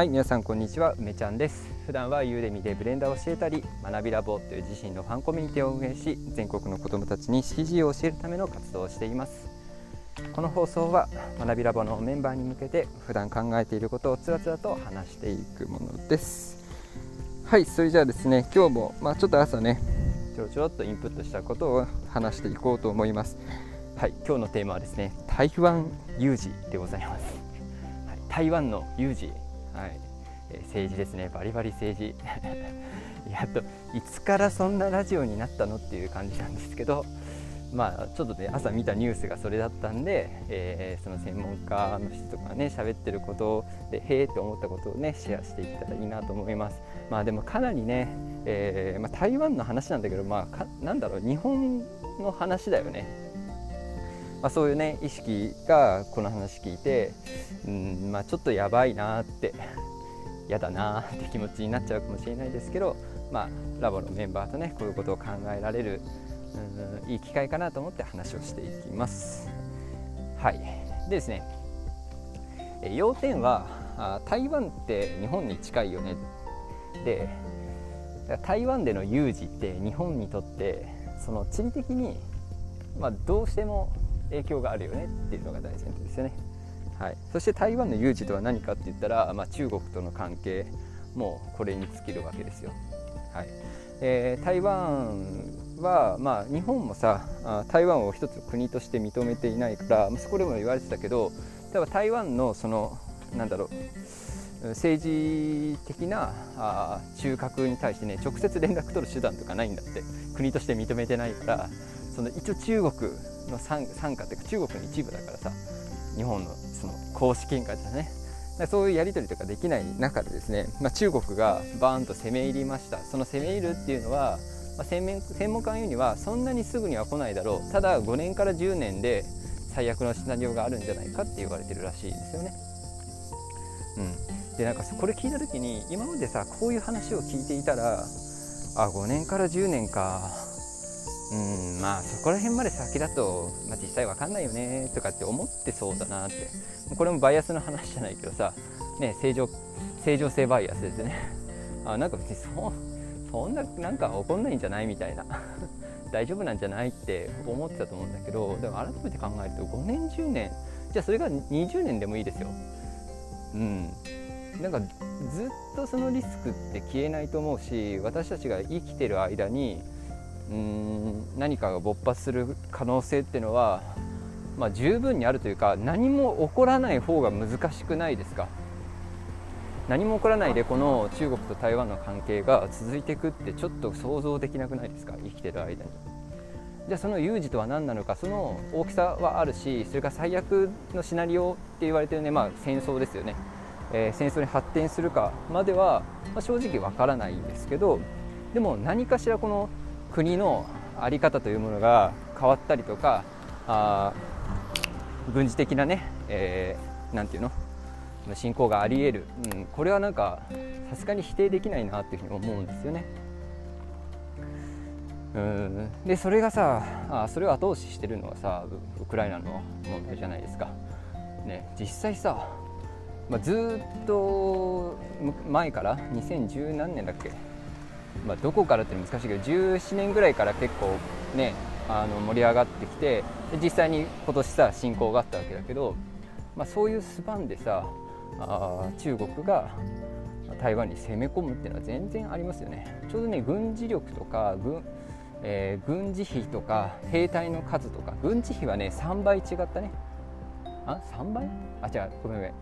はい皆さんこんにちは梅ちゃんです。普段はユーデミでブレンダーを教えたり学びラボという自身のファンコミュニティを運営し全国の子どもたちに CG を教えるための活動をしています。この放送は学びラボのメンバーに向けて普段考えていることをつらつらと話していくものです。はいそれじゃあですね今日もまあ、ちょっと朝ねちょろちょろっとインプットしたことを話していこうと思います。はい今日のテーマはですね台湾有事でございます、はい、台湾の有事。はい、え、政治ですね。バリバリ政治。やっといつからそんなラジオになったのっていう感じなんですけどまあちょっとね朝見たニュースがそれだったんで、えー、その専門家の人とかね喋ってることでへえって思ったことをねシェアしていったらいいなと思います。まあでもかなりね、えー、まあ、台湾の話なんだけどまあなんだろう日本の話だよね。まあ、そういうね意識がこの話聞いて、うんまあ、ちょっとやばいなって 嫌だなって気持ちになっちゃうかもしれないですけど、まあ、ラボのメンバーとねこういうことを考えられるうんいい機会かなと思って話をしていきます。はい、でですね要点はあ台湾って日本に近いよねで台湾での有事って日本にとってその地理的に、まあ、どうしても影響があるよねっていうのが大前提ですよね。はい、そして台湾の有事とは何かって言ったら、まあ、中国との関係もこれに尽きるわけですよ。はいえー、台湾は、まあ、日本もさ台湾を一つ国として認めていないからそこでも言われてたけど多分台湾のそのなんだろう政治的なあ中核に対してね直接連絡取る手段とかないんだって国として認めてないからその一応中国の傘下っていうか中国の一部だからさ日本のその公式見解ですね。そういうやり取りとかできない中でですね、まあ、中国がバーンと攻め入りました。その攻め入るっていうのは、まあ、専門家が言うにはそんなにすぐには来ないだろう。ただ5年から10年で最悪のシナリオがあるんじゃないかって言われてるらしいですよね。うん、でなんかこれ聞いた時に今までさこういう話を聞いていたらあ5年から10年か。うんまあそこら辺まで先だと、まあ、実際わかんないよねとかって思ってそうだなって。これもバイアスの話じゃないけどさ、ね、正常正常性バイアスですね。あなんか別にそそんななんか起こんないんじゃないみたいな。大丈夫なんじゃないって思ってたと思うんだけどでも改めて考えると5年10年。じゃあそれが20年でもいいですよ。うん。なんかずっとそのリスクって消えないと思うし私たちが生きてる間にうん何かが勃発する可能性っていうのは、まあ、十分にあるというか何も起こらない方が難しくないですか？何も起こらないでこの中国と台湾の関係が続いていくってちょっと想像できなくないですか？生きてる間に。じゃあその有事とは何なのか？その大きさはあるしそれから最悪のシナリオって言われてるね、まあ、戦争ですよね、えー、戦争に発展するかまでは、まあ、正直わからないんですけどでも何かしらこの国の在り方というものが変わったりとかあ軍事的なね、えー、なんていうの？侵攻があり得る、うん、これはなんかさすがに否定できないなっていうふうに思うんですよね。うんでそれがさあそれを後押ししてるのはさウクライナの問題じゃないですか。ね、実際さ、まあ、ずっと前から2010何年だっけ？まあ、どこからって難しいけど17年ぐらいから結構ねあの盛り上がってきて実際に今年さ侵攻があったわけだけど、まあ、そういうスパンでさあ中国が台湾に攻め込むっていうのは全然ありますよね。ちょうどね軍事力とか軍,、えー、軍事費とか兵隊の数とか軍事費はね3倍違ったね。あ3倍？あ違うごめんごめん。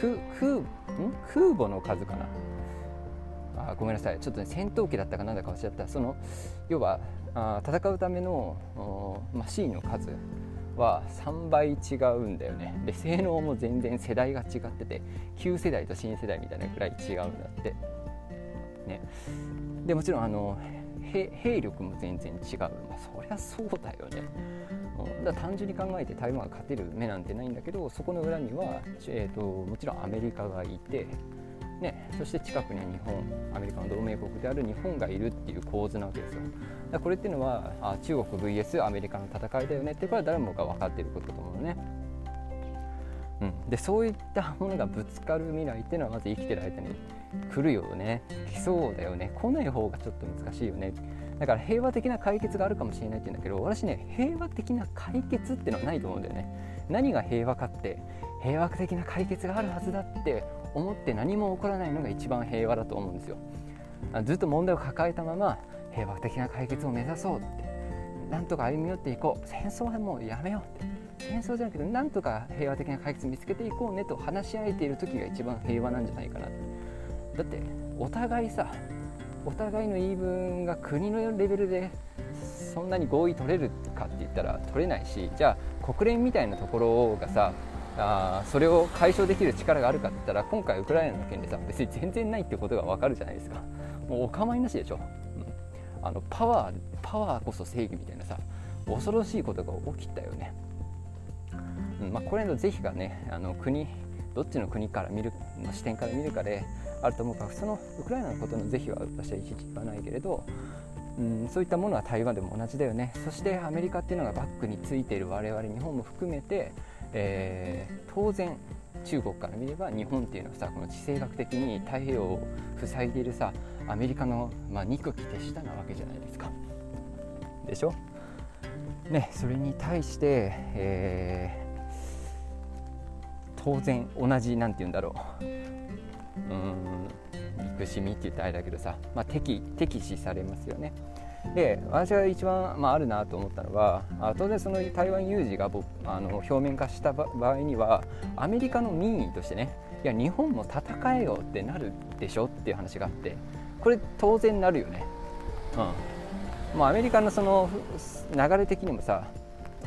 空空空母の数かな。あごめんなさい。ちょっとね戦闘機だったかなんだか忘れちゃった。その要はあ戦うためのマシーンの数は3倍違うんだよね。で性能も全然世代が違ってて旧世代と新世代みたいなぐらい違うんだって。ね。でもちろんあの兵力も全然違う、まあ、そりゃそうだよね。だから単純に考えて台湾が勝てる目なんてないんだけどそこの裏には、えーともちろんアメリカがいてね、そして近くには日本アメリカの同盟国である日本がいるっていう構図なわけですよ。だこれっていうのはあ中国 VS アメリカの戦いだよねってこれは誰もが分かっていることだと思うね。うん、でそういったものがぶつかる未来っていうのはまず生きてる間に来るよね。来そうだよね。来ない方がちょっと難しいよね。だから平和的な解決があるかもしれないって言うんだけど私ね平和的な解決っていうのはないと思うんだよね。何が平和かって平和的な解決があるはずだって思って何も起こらないのが一番平和だと思うんですよ。ずっと問題を抱えたまま平和的な解決を目指そうって。なんとか歩み寄っていこう。戦争はもうやめようって。戦争じゃなくてなんとか平和的な解決見つけていこうねと話し合えている時が一番平和なんじゃないかなだってお互いさお互いの言い分が国のレベルでそんなに合意取れるかって言ったら取れないしじゃあ国連みたいなところがさあそれを解消できる力があるかって言ったら今回ウクライナの件でさ別に全然ないってことが分かるじゃないですか。もうお構いなしでしょ、うん、あのパワーパワーこそ正義みたいなさ恐ろしいことが起きたよね、うんまあ、これの是非がねあの国どっちの国から見るの視点から見るかであると思うからそのウクライナのことの是非は私はいちいち言わないけれど、うん、そういったものは台湾でも同じだよね。そしてアメリカっていうのがバックについている我々日本も含めて、えー、当然中国から見れば日本っていうのはさこの地政学的に太平洋を塞いでいるさアメリカの、まあ、憎き手下なわけじゃないですか。でしょ？ねそれに対して、えー、当然同じ何て言うんだろううん憎しみって言ったらあれだけどさ、まあ、敵敵視されますよね。で私が一番、まあ、あるなと思ったのはあ当然その台湾有事があの表面化した場合にはアメリカの民意としてねいや日本も戦えよってなるでしょっていう話があってこれ当然なるよね。うんまあ、アメリカのその流れ的にもさ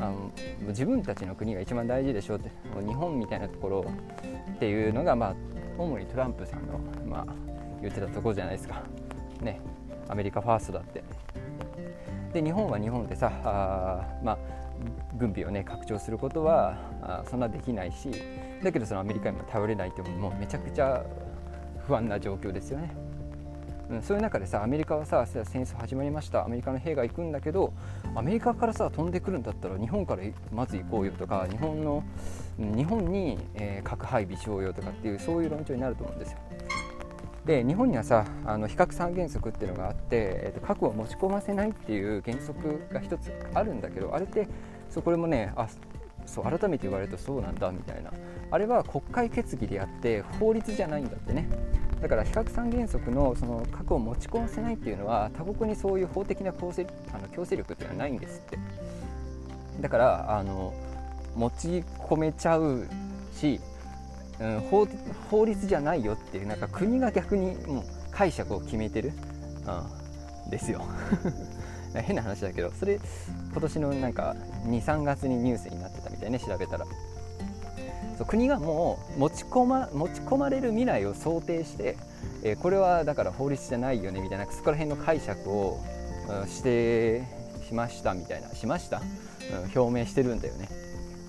あの自分たちの国が一番大事でしょって日本みたいなところっていうのが、まあ、主にトランプさんの、まあ、言ってたところじゃないですか。ね、アメリカファーストだって。で日本は日本でさあ、まあ、軍備を、ね、拡張することはあそんなできないしだけどそのアメリカにも頼れないってもうめちゃくちゃ不安な状況ですよね。うん、そういう中でさアメリカはさ戦争始まりましたアメリカの兵が行くんだけどアメリカからさ飛んでくるんだったら日本からまず行こうよとか日本の日本に、えー、核配備しようよとかっていうそういう論調になると思うんですよ。で日本にはさあの比較三原則っていうのがあって、えーと、核を持ち込ませないっていう原則が一つあるんだけどあれってそうこれもねあそう改めて言われるとそうなんだみたいな。あれは国会決議であって法律じゃないんだってね。だから比較三原則のその核を持ち込ませないっていうのは他国にそういう法的な強制あの強制力っていうのはないんですって。だからあの持ち込めちゃうし、うん、法法律じゃないよっていうなんか国が逆にもう解釈を決めてる、うん、ですよ。変な話だけどそれ今年のなんか23月にニュースになってたみたいね調べたら。そう国がもう持ち込ま持ち込まれる未来を想定して、えー、これはだから法律じゃないよねみたいなそこら辺の解釈を、うん、してしましたみたいなしました、うん、表明してるんだよね、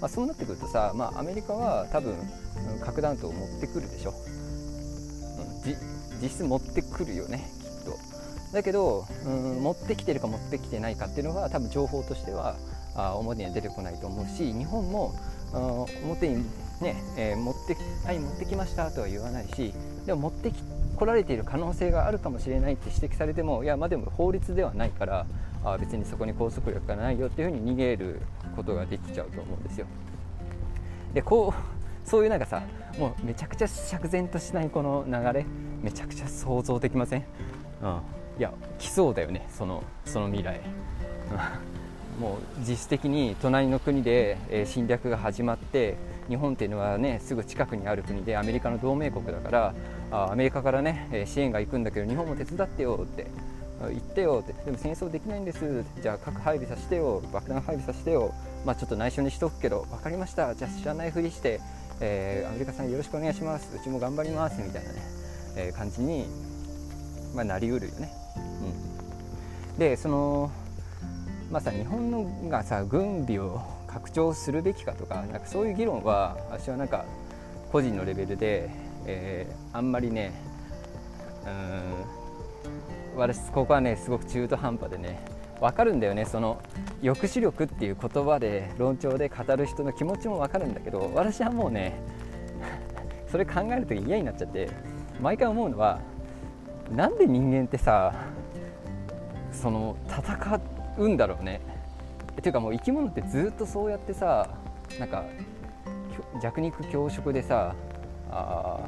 まあ、そうなってくるとさ、まあ、アメリカは多分、核弾頭を持ってくるでしょ、うん、実質持ってくるよねきっと。だけど、うん、持ってきてるか持ってきてないかっていうのは多分情報としてはあ表には出てこないと思うし日本も表にね、えー、持ってはい持ってきましたとは言わないしでも持ってき来られている可能性があるかもしれないって指摘されてもいやまあでも法律ではないからあ別にそこに拘束力がないよっていうふうに逃げることができちゃうと思うんですよ。でこうそういうなんかさもうめちゃくちゃ釈然としないこの流れめちゃくちゃ想像できません、うん、いや来そうだよねそのその未来。もう実質的に隣の国で、え侵略が始まって日本っていうのはねすぐ近くにある国でアメリカの同盟国だからあアメリカからね支援が行くんだけど日本も手伝ってよって言ってよって。でも戦争できないんです。じゃあ核配備させてよ。爆弾配備させてよ。まあちょっと内緒にしとくけど。分かりました。じゃあ知らないふりして、えー、アメリカさんよろしくお願いします。うちも頑張ります。みたいなね、えー、感じに、まあ、なりうるよね。うん、でそのまあさ日本のがさ軍備を拡張するべきかとかなんかそういう議論は私はなんか個人のレベルで、えー、あんまりねうん私ここはねすごく中途半端でね分かるんだよね。その抑止力っていう言葉で論調で語る人の気持ちも分かるんだけど私はもうね それ考えると嫌になっちゃって毎回思うのはなんで人間ってさその戦うんだろうね。っていうかもう生き物ってずっとそうやってさなんか弱肉強食でさあ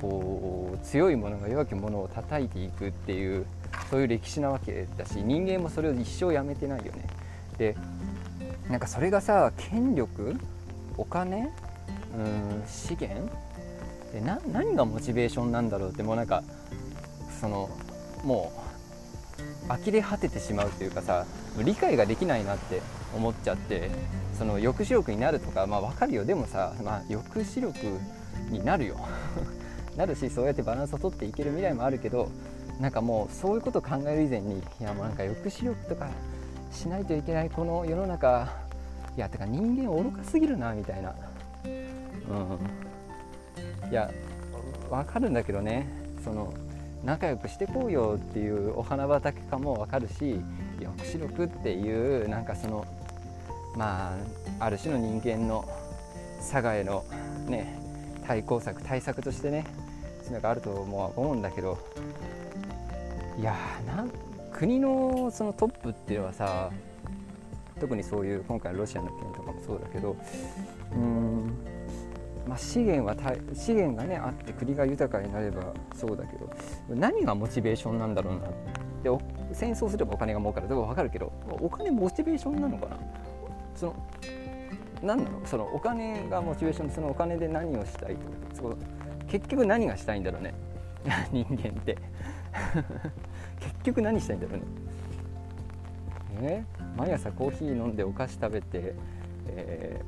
こう強いものが弱き者を叩いていくっていうそういう歴史なわけだし人間もそれを一生やめてないよね。でなんかそれがさ権力お金うん資源でな何がモチベーションなんだろうってもうなんかそのもう呆れ果ててしまうというかさ理解ができないなって思っちゃってその抑止力になるとかまあ分かるよ。でもさ、まあ、抑止力になるよ。なるしそうやってバランスをとっていける未来もあるけどなんかもうそういうことを考える以前にいやもうなんか抑止力とかしないといけないこの世の中いやてか人間愚かすぎるなみたいな。うん。いや分かるんだけどね。その仲良くしてこうよっていうお花畑かも分かるし抑止力っていうなんかそのまあある種の人間の佐賀へのね対抗策対策としてねいうのがあると思うんだけどいやなん国のそのトップっていうのはさ特にそういう今回ロシアの件とかもそうだけどうん、まあ、資源は資源がねあって国が豊かになればそうだけど何がモチベーションなんだろうなで戦争すればお金が儲かる。とか分かるけどお金モチベーションなのかな？その何なの？そのお金がモチベーションそのお金で何をしたいとかその結局何がしたいんだろうね。人間って。結局何したいんだろうね。え毎朝コーヒー飲んでお菓子食べて、え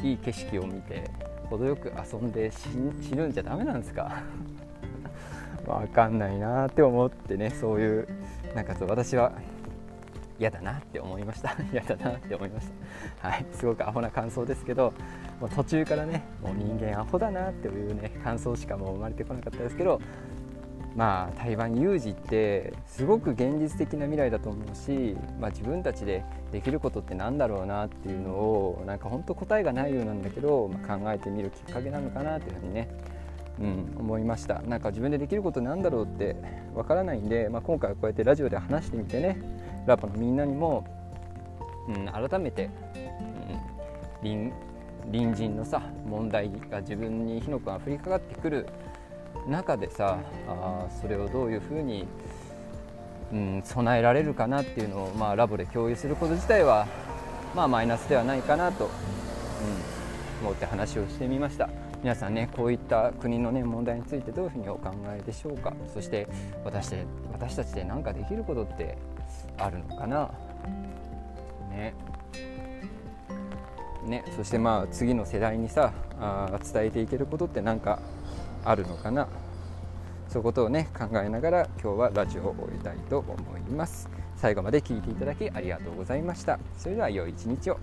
ー、いい景色を見て程よく遊んで死ぬんじゃダメなんですか？わかんないなって思ってねそういうなんかそう私は嫌だなって思いました。嫌だなって思いました。はい。すごくアホな感想ですけどもう途中からねもう人間アホだなっていうね感想しかもう生まれてこなかったですけどまあ、台湾有事ってすごく現実的な未来だと思うし、まあ、自分たちでできることって何だろうなっていうのをなんか本当答えがないようなんだけど、まあ、考えてみるきっかけなのかなっていうふうにね、うん、思いました。なんか自分でできることなんだろうってわからないんで、まあ、今回はこうやってラジオで話してみてねラパのみんなにも、うん、改めて、うん、隣人のさ問題が自分に火の粉が降りかかってくる中でさあそれをどういうふうに、うん、備えられるかなっていうのを、まあ、ラボで共有すること自体は、まあ、マイナスではないかなと、うん、思って話をしてみました。皆さんねこういった国の、ね、問題についてどういうふうにお考えでしょうか？そして私で私たちで何かできることってあるのかな？ねね、そしてまあ次の世代にさあ伝えていけることって何かあるのかな？そういうことをね考えながら今日はラジオを終えたいと思います。最後まで聞いていただきありがとうございました。それでは良い一日を。